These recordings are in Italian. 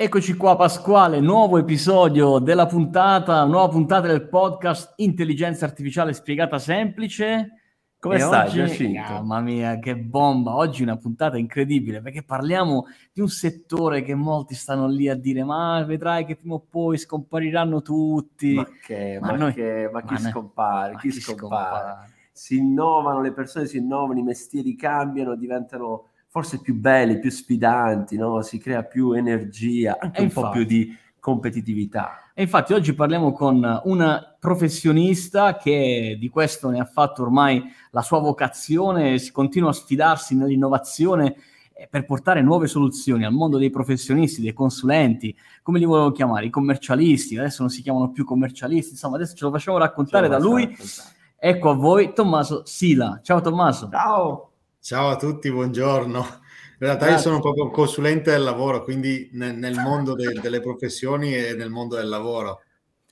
Eccoci qua Pasquale, nuovo episodio della puntata, nuova puntata del podcast Intelligenza Artificiale Spiegata Semplice. Come e stai oggi, Giacinto? Mamma mia, che bomba! Oggi una puntata incredibile perché parliamo di un settore che molti stanno lì a dire ma vedrai che prima o poi scompariranno tutti. Ma che, ma, ma, noi, che, ma chi ma scompare? Chi, chi scompare? scompare? Si innovano, le persone si innovano, i mestieri cambiano, diventano forse più belli, più sfidanti, no? si crea più energia, anche e un infatti, po' più di competitività. E infatti oggi parliamo con una professionista che di questo ne ha fatto ormai la sua vocazione, si continua a sfidarsi nell'innovazione eh, per portare nuove soluzioni al mondo dei professionisti, dei consulenti, come li volevo chiamare, i commercialisti, adesso non si chiamano più commercialisti, insomma adesso ce lo facciamo raccontare da lui. Ecco a voi Tommaso Sila. Ciao Tommaso. Ciao. Ciao a tutti, buongiorno. In realtà Grazie. io sono proprio consulente del lavoro, quindi nel, nel mondo de, delle professioni e nel mondo del lavoro.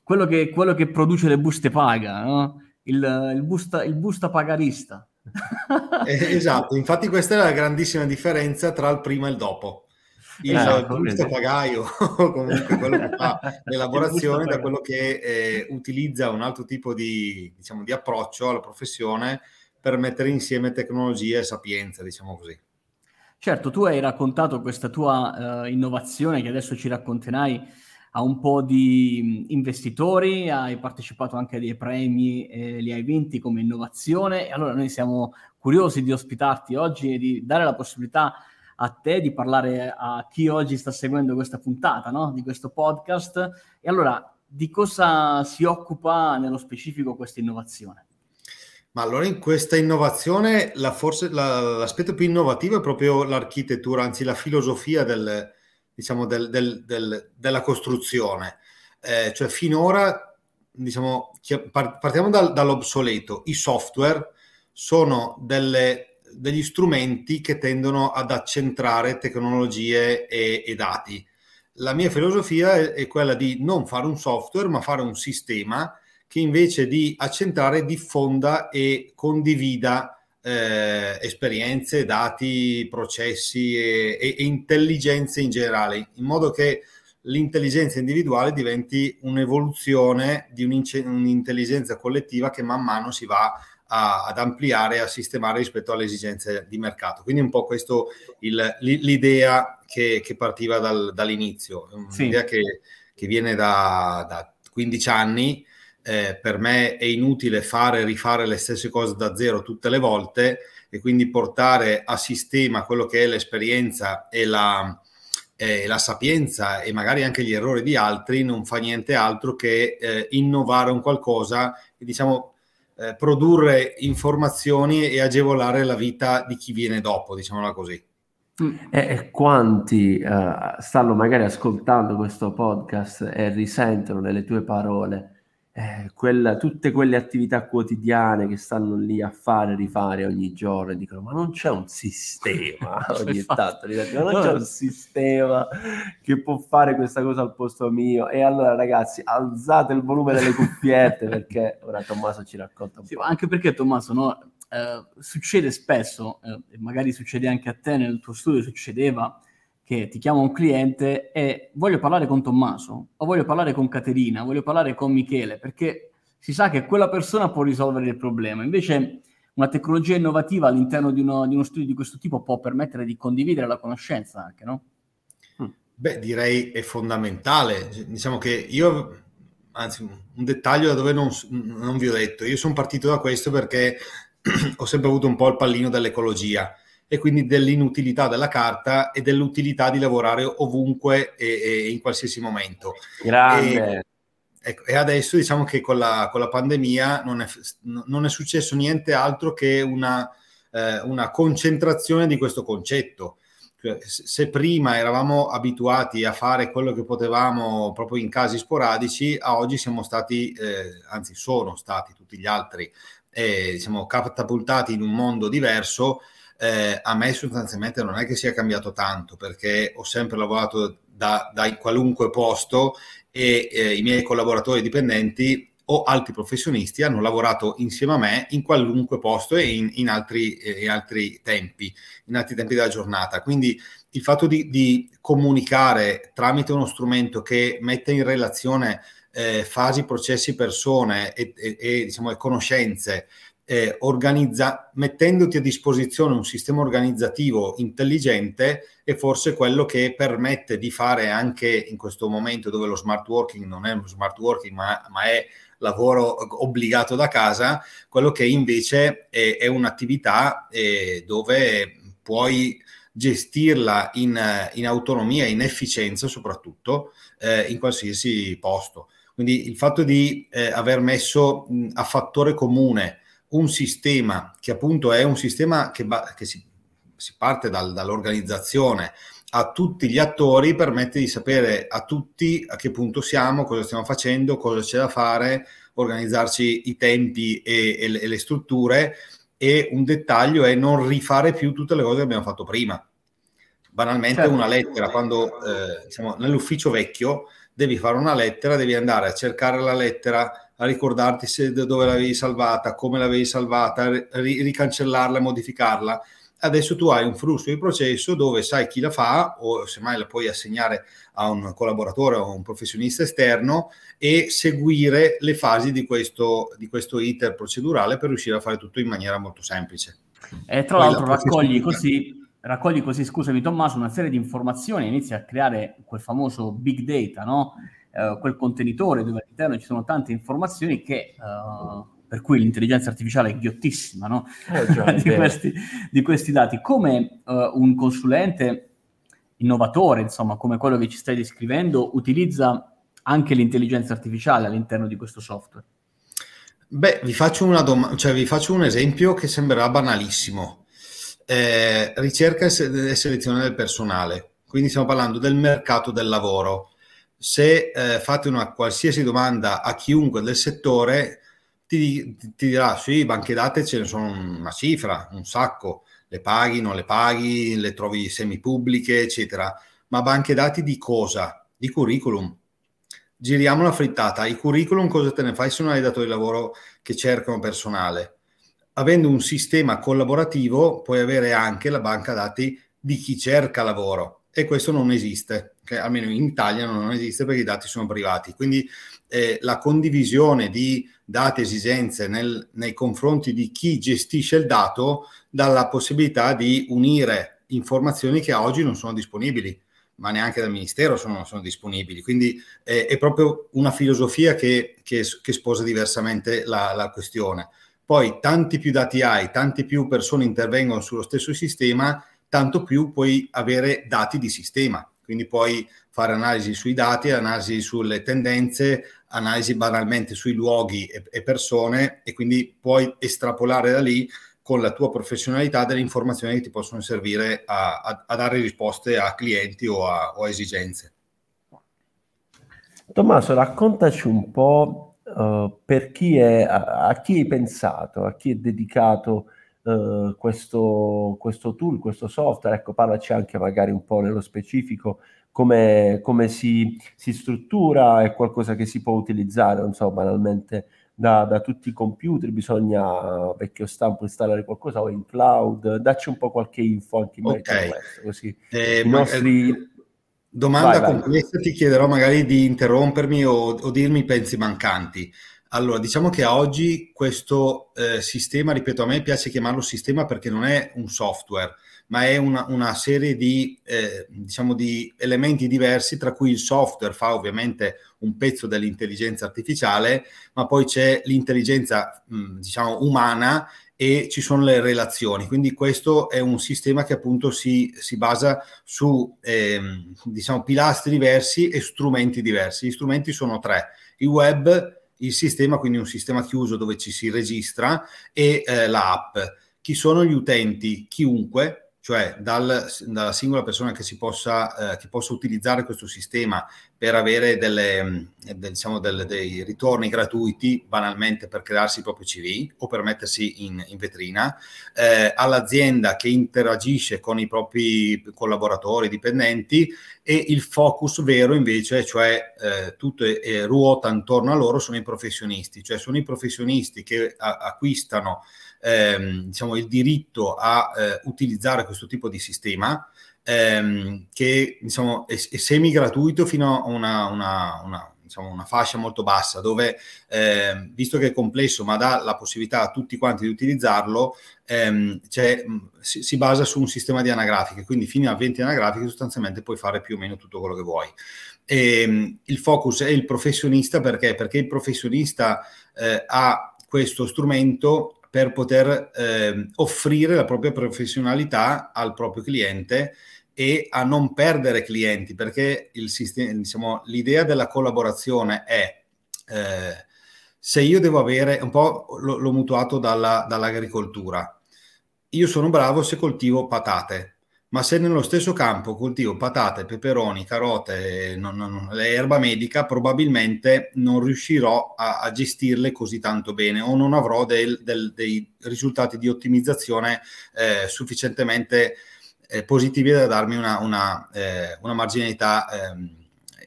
Quello che, quello che produce le buste paga, no? il, il, busta, il busta pagarista. Eh, esatto, infatti questa è la grandissima differenza tra il prima e il dopo. Il esatto, busto pagaio, comunque quello che fa l'elaborazione, da quello che eh, utilizza un altro tipo di, diciamo, di approccio alla professione per mettere insieme tecnologia e sapienza, diciamo così. Certo, tu hai raccontato questa tua uh, innovazione che adesso ci racconterai a un po' di investitori, hai partecipato anche a dei premi e li hai vinti come innovazione e allora noi siamo curiosi di ospitarti oggi e di dare la possibilità a te di parlare a chi oggi sta seguendo questa puntata no? di questo podcast e allora di cosa si occupa nello specifico questa innovazione? Ma allora in questa innovazione la, forse la, l'aspetto più innovativo è proprio l'architettura, anzi la filosofia del, diciamo, del, del, della costruzione. Eh, cioè finora, diciamo, partiamo dal, dall'obsoleto. I software sono delle, degli strumenti che tendono ad accentrare tecnologie e, e dati. La mia filosofia è, è quella di non fare un software, ma fare un sistema che invece di accentrare diffonda e condivida eh, esperienze, dati, processi e, e, e intelligenze in generale, in modo che l'intelligenza individuale diventi un'evoluzione di un'intelligenza collettiva che man mano si va a, ad ampliare, a sistemare rispetto alle esigenze di mercato. Quindi un po' questo il, l'idea che, che partiva dal, dall'inizio, un'idea sì. che, che, viene da, da 15 anni eh, per me è inutile fare e rifare le stesse cose da zero tutte le volte e quindi portare a sistema quello che è l'esperienza e la, eh, la sapienza e magari anche gli errori di altri non fa niente altro che eh, innovare un qualcosa e diciamo eh, produrre informazioni e agevolare la vita di chi viene dopo, diciamola così. E quanti uh, stanno magari ascoltando questo podcast e risentono nelle tue parole eh, quella, tutte quelle attività quotidiane che stanno lì a fare, rifare ogni giorno e dicono ma non c'è un sistema ogni tanto, dicono, non c'è un sistema che può fare questa cosa al posto mio? E allora ragazzi alzate il volume delle cuffiette perché ora Tommaso ci racconta un sì, po'. Anche perché Tommaso no, eh, succede spesso, eh, magari succede anche a te nel tuo studio, succedeva che ti chiama un cliente e voglio parlare con Tommaso, o voglio parlare con Caterina, voglio parlare con Michele, perché si sa che quella persona può risolvere il problema. Invece una tecnologia innovativa all'interno di uno, di uno studio di questo tipo può permettere di condividere la conoscenza anche, no? Mm. Beh, direi è fondamentale. Diciamo che io, anzi, un dettaglio da dove non, non vi ho detto, io sono partito da questo perché ho sempre avuto un po' il pallino dell'ecologia e quindi dell'inutilità della carta e dell'utilità di lavorare ovunque e, e in qualsiasi momento. Grande. E, ecco, e adesso diciamo che con la, con la pandemia non è, non è, successo niente altro che una, eh, una concentrazione di questo concetto. Cioè, se prima eravamo abituati a fare quello che potevamo proprio in casi sporadici, a oggi siamo stati, eh, anzi sono stati tutti gli altri, eh, diciamo, catapultati in un mondo diverso eh, a me sostanzialmente non è che sia cambiato tanto perché ho sempre lavorato da, da qualunque posto e eh, i miei collaboratori dipendenti o altri professionisti hanno lavorato insieme a me in qualunque posto e in, in, altri, in altri, tempi, in altri tempi della giornata. Quindi il fatto di, di comunicare tramite uno strumento che mette in relazione eh, fasi, processi, persone e, e, e, diciamo, e conoscenze eh, organizza, mettendoti a disposizione un sistema organizzativo intelligente è forse quello che permette di fare anche in questo momento dove lo smart working non è uno smart working ma, ma è lavoro obbligato da casa, quello che invece è, è un'attività eh, dove puoi gestirla in, in, autonomia, in efficienza soprattutto eh, in qualsiasi posto. Quindi il fatto di eh, aver messo mh, a fattore comune un sistema che appunto è un sistema che, ba- che si, si, parte dal, dall'organizzazione a tutti gli attori permette di sapere a tutti a che punto siamo, cosa stiamo facendo, cosa c'è da fare, organizzarci i tempi e, e, le, e le strutture e un dettaglio è non rifare più tutte le cose che abbiamo fatto prima. Banalmente certo. una lettera, quando eh, diciamo, nell'ufficio vecchio devi fare una lettera, devi andare a cercare la lettera, a ricordarti se, dove l'avevi salvata, come l'avevi salvata, ri- ricancellarla, modificarla. Adesso tu hai un flusso di processo dove sai chi la fa o semmai la puoi assegnare a un collaboratore o a un professionista esterno e seguire le fasi di questo, di questo iter procedurale per riuscire a fare tutto in maniera molto semplice. E tra Poi l'altro raccogli così, raccogli così, scusami Tommaso, una serie di informazioni, inizi a creare quel famoso big data, no? Eh, quel contenitore dove all'interno ci sono tante informazioni che, uh, per cui l'intelligenza artificiale è ghiottissima no? eh, già, di, questi, di, questi, dati. Come uh, un consulente innovatore, insomma, come quello che ci stai descrivendo, utilizza anche l'intelligenza artificiale all'interno di questo software? Beh, vi faccio, dom- cioè, vi faccio un esempio che sembrerà banalissimo. Eh, ricerca e selezione del personale. Quindi stiamo parlando del mercato del lavoro se eh, fate una qualsiasi domanda a chiunque del settore, ti, ti, ti dirà sì, banche date ce ne sono una cifra, un sacco, le paghi, non le paghi, le trovi semi-pubbliche, eccetera. Ma banche dati di cosa? Di curriculum. Giriamo la frittata. I curriculum cosa te ne fai se non hai dato di lavoro che cercano personale? Avendo un sistema collaborativo puoi avere anche la banca dati di chi cerca lavoro e questo non esiste, che almeno in Italia non esiste perché i dati sono privati. Quindi eh, la condivisione di dati esigenze nel, nei confronti di chi gestisce il dato dà la possibilità di unire informazioni che oggi non sono disponibili ma neanche dal Ministero sono, sono disponibili. Quindi eh, è proprio una filosofia che, che, che sposa diversamente la, la, questione. Poi tanti più dati hai, tante più persone intervengono sullo stesso sistema tanto più puoi avere dati di sistema. Quindi puoi fare analisi sui dati, analisi sulle tendenze, analisi banalmente sui luoghi e, e persone e quindi puoi estrapolare da lì con la tua professionalità delle informazioni che ti possono servire a, a, a dare risposte a clienti o a, o a, esigenze. Tommaso, raccontaci un po' uh, per chi è, a, chi hai pensato, a chi è dedicato eh, questo, questo, tool, questo software, ecco, parlaci anche magari un po' nello specifico come, come si, si, struttura, è qualcosa che si può utilizzare, non so, banalmente da, da, tutti i computer, bisogna vecchio stampo installare qualcosa o in cloud, dacci un po' qualche info anche in merito okay. a questo, così eh, i nostri... Eh, domanda vai, complessa, vai. ti chiederò magari di interrompermi o, o dirmi i pensi mancanti. Allora, diciamo che a oggi questo eh, sistema, ripeto, a me piace chiamarlo sistema perché non è un software, ma è una, una serie di, eh, diciamo di elementi diversi, tra cui il software fa ovviamente un pezzo dell'intelligenza artificiale, ma poi c'è l'intelligenza, mh, diciamo, umana e ci sono le relazioni. Quindi questo è un sistema che appunto si, si basa su, eh, diciamo, pilastri diversi e strumenti diversi. Gli strumenti sono tre. Il web, il sistema, quindi un sistema chiuso dove ci si registra, e eh, l'app. Chi sono gli utenti? Chiunque, cioè dal, dalla singola persona che, si possa, eh, che possa utilizzare questo sistema per avere delle, mm, del, diciamo, delle, dei ritorni gratuiti, banalmente per crearsi il proprio CV o per mettersi in, in vetrina, eh, all'azienda che interagisce con i propri collaboratori, dipendenti e il focus vero invece, cioè eh, tutto ruota intorno a loro, sono i professionisti, cioè sono i professionisti che a, acquistano ehm, diciamo, il diritto a eh, utilizzare questo tipo di sistema ehm, che diciamo, è, è semi gratuito fino a una, una, una, diciamo, una fascia molto bassa dove eh, visto che è complesso ma dà la possibilità a tutti quanti di utilizzarlo ehm, si, si, basa su un sistema di anagrafiche quindi fino a 20 anagrafiche sostanzialmente puoi fare più o meno tutto quello che vuoi e, ehm, il focus è il professionista perché? Perché il professionista eh, ha questo strumento per poter eh, offrire la propria professionalità al proprio cliente e a non perdere clienti, perché il sistema, diciamo, l'idea della collaborazione è eh, se io devo avere un po' l'ho, l'ho mutuato dalla, dall'agricoltura. Io sono bravo se coltivo patate, ma se nello stesso campo coltivo patate, peperoni, carote, non, non, l'erba medica, probabilmente non riuscirò a, a, gestirle così tanto bene o non avrò del, del, dei risultati di ottimizzazione eh, sufficientemente eh, positivi da darmi una, una, eh, una marginalità ehm,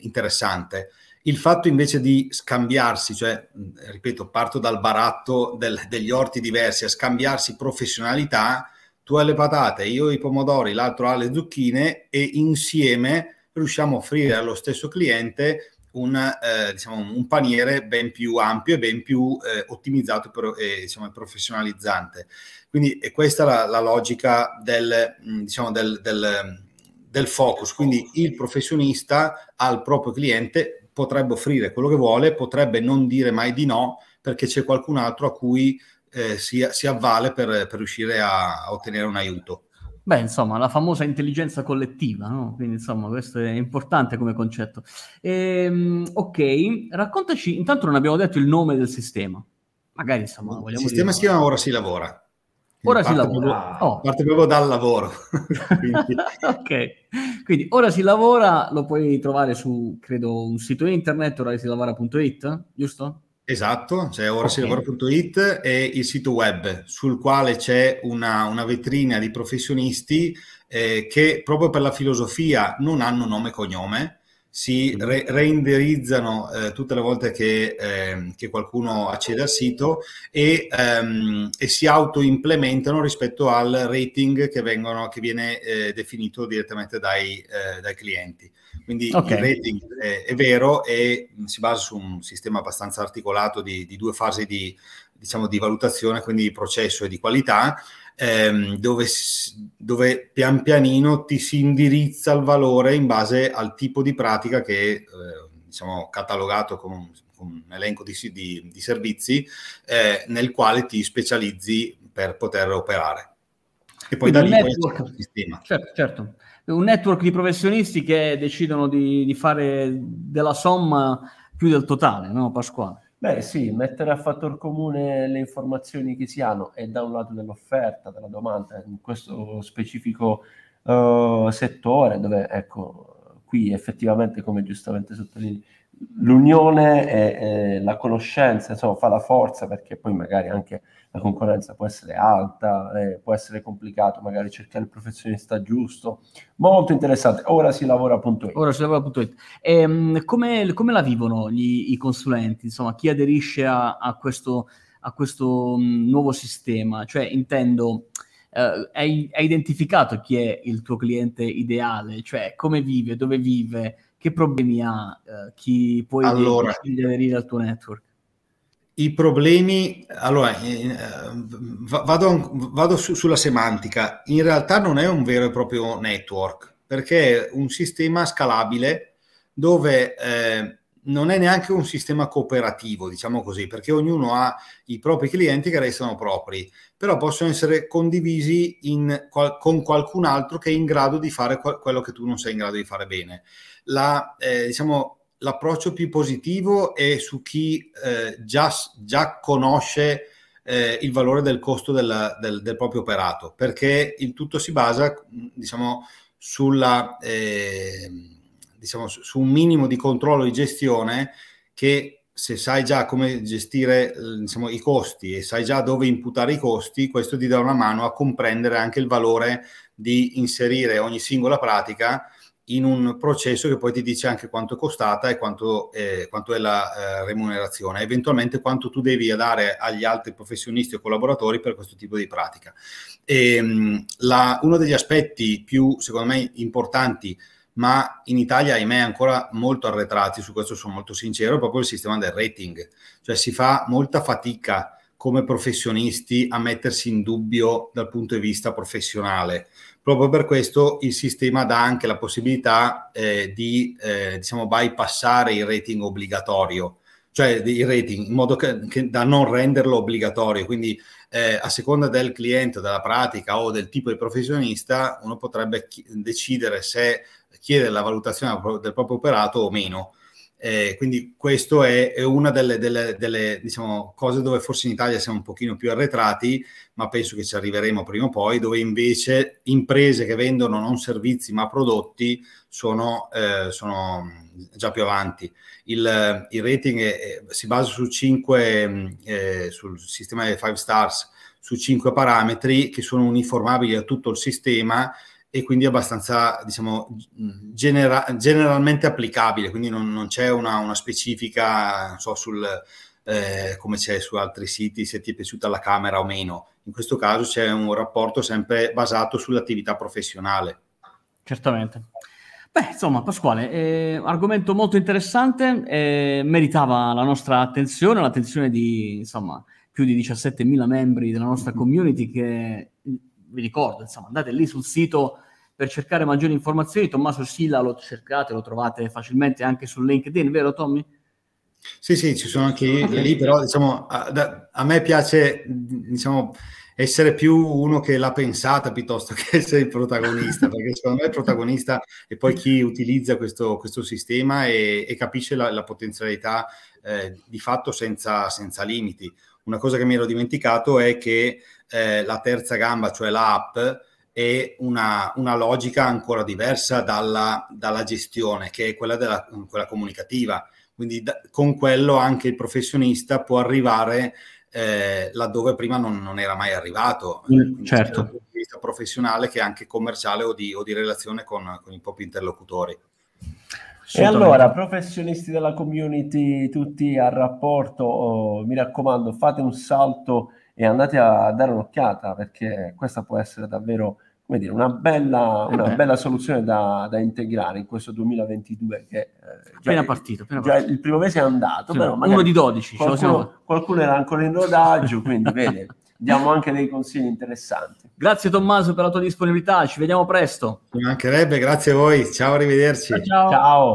interessante. Il fatto invece di scambiarsi, cioè, ripeto, parto dal baratto del, degli orti diversi, a scambiarsi professionalità, tu hai le patate, io i pomodori, l'altro ha le zucchine e insieme riusciamo a offrire allo stesso cliente un, eh, diciamo, un paniere ben più ampio e ben più eh, ottimizzato per, eh, diciamo, professionalizzante. Quindi è questa la, la logica del, mm, diciamo, del, del, del focus. Quindi il professionista al proprio cliente potrebbe offrire quello che vuole, potrebbe non dire mai di no perché c'è qualcun altro a cui eh, si, si, avvale per, per riuscire a, a, ottenere un aiuto. Beh, insomma, la famosa intelligenza collettiva, no? Quindi, insomma, questo è importante come concetto. Ehm, ok, raccontaci, intanto non abbiamo detto il nome del sistema. Magari, insomma, vogliamo Il sistema si chiama Ora si lavora. Ora si lavora. Proprio, oh. Parte proprio dal lavoro. quindi... ok, quindi ora si lavora, lo puoi trovare su, credo, un sito internet, ora si lavora.it, giusto? Esatto, c'è orasillavoro.it e il sito web sul quale c'è una, una vetrina di professionisti eh, che proprio per la filosofia non hanno nome e cognome, si re- reindirizzano eh, tutte le volte che, eh, che, qualcuno accede al sito e, ehm, e, si auto-implementano rispetto al rating che, vengono, che viene eh, definito direttamente dai, eh, dai clienti. Quindi okay. il rating è, è, vero e si basa su un sistema abbastanza articolato di, di due fasi di, diciamo, di valutazione, quindi di processo e di qualità, ehm, dove, dove, pian pianino ti si indirizza il valore in base al tipo di pratica che eh, diciamo catalogato con un, con un elenco di, di, di servizi eh, nel quale ti specializzi per poter operare. E poi Quindi da lì network, il sistema. Certo, certo un network di professionisti che decidono di, di fare della somma più del totale, no Pasquale? Beh sì, mettere a fattor comune le informazioni che si hanno e da un lato dell'offerta, della domanda, in questo specifico uh, settore dove, ecco, qui effettivamente, come giustamente sottolinei, l'unione e, la conoscenza, insomma, fa la forza perché poi magari anche la concorrenza può essere alta, eh, può essere complicato magari cercare il professionista giusto. Molto interessante. Ora si lavora.it. Ora si lavora.it. E, um, come, come, la vivono gli, i consulenti? Insomma, chi aderisce a, a questo, a questo um, nuovo sistema? Cioè, intendo... Uh, hai, hai identificato chi è il tuo cliente ideale, cioè come vive, dove vive, che problemi ha, uh, chi puoi allora, aderire al tuo network? I problemi, allora, eh, vado, vado su, sulla semantica, in realtà non è un vero e proprio network, perché è un sistema scalabile dove eh, non è neanche un sistema cooperativo, diciamo così, perché ognuno ha i propri clienti che restano propri, però possono essere condivisi in, con qualcun altro che è in grado di fare quello che tu non sei in grado di fare bene. La, eh, diciamo, l'approccio più positivo è su chi eh, già, già, conosce eh, il valore del costo della, del, del, proprio operato, perché il tutto si basa, diciamo, sulla, eh, diciamo, su un minimo di controllo di gestione che se sai già come gestire diciamo, i costi e sai già dove imputare i costi, questo ti dà una mano a comprendere anche il valore di inserire ogni singola pratica in un processo che poi ti dice anche quanto è costata e quanto, eh, quanto è la eh, remunerazione, eventualmente quanto tu devi dare agli altri professionisti o collaboratori per questo tipo di pratica. E, ehm, la, uno degli aspetti più, secondo me, importanti ma in Italia, ahimè, ancora molto arretrati, su questo sono molto sincero, è proprio il sistema del rating. Cioè si fa molta fatica come professionisti a mettersi in dubbio dal punto di vista professionale. Proprio per questo il sistema dà anche la possibilità eh, di eh, diciamo, bypassare il rating obbligatorio, cioè il rating in modo che, che da non renderlo obbligatorio. Quindi eh, a seconda del cliente, della pratica o del tipo di professionista, uno potrebbe chi- decidere se chiedere la valutazione del proprio operato o meno. Eh, quindi questo è, è una delle, delle, delle diciamo, cose dove forse in Italia siamo un pochino più arretrati, ma penso che ci arriveremo prima o poi, dove invece imprese che vendono non servizi ma prodotti sono, eh, sono già più avanti. Il, il rating è, si basa su 5, eh, sul sistema dei 5 stars, su 5 parametri che sono uniformabili a tutto il sistema e quindi abbastanza, diciamo, genera- generalmente applicabile, quindi non, non c'è una, una, specifica, non so, sul, eh, come c'è su altri siti, se ti è piaciuta la camera o meno. In questo caso c'è un rapporto sempre basato sull'attività professionale. Certamente. Beh, insomma, Pasquale, eh, argomento molto interessante, eh, meritava la nostra attenzione, l'attenzione di, insomma, più di 17.000 membri della nostra community che vi ricordo, insomma, andate lì sul sito per cercare maggiori informazioni. Tommaso Silla lo cercate, lo trovate facilmente anche su LinkedIn, vero Tommy? Sì, sì, ci sono anche okay. lì, però diciamo, a, a, me piace diciamo, essere più uno che l'ha pensata piuttosto che essere il protagonista, perché secondo me il protagonista è poi chi utilizza questo, questo sistema e, e capisce la, la potenzialità eh, di fatto senza, senza limiti. Una cosa che mi ero dimenticato è che eh, la terza gamba, cioè l'app, è una, una logica ancora diversa dalla, dalla, gestione, che è quella, della, quella comunicativa. Quindi da, con quello anche il professionista può arrivare eh, laddove prima non, non, era mai arrivato, mm, certo. dal punto di vista professionale che anche commerciale o di, o di relazione con, con i propri interlocutori. E allora, professionisti della community, tutti a rapporto, oh, mi raccomando, fate un salto e andate a dare un'occhiata perché questa può essere davvero come dire, una, bella, eh una bella soluzione da, da, integrare in questo 2022 che eh, appena partito, appena già partito. il primo mese è andato, sì, però uno di 12, qualcuno, qualcuno era ancora in rodaggio, quindi vede, diamo anche dei consigli interessanti. Grazie Tommaso per la tua disponibilità, ci vediamo presto. Ci mancherebbe, grazie a voi, ciao, arrivederci. ciao. ciao. ciao.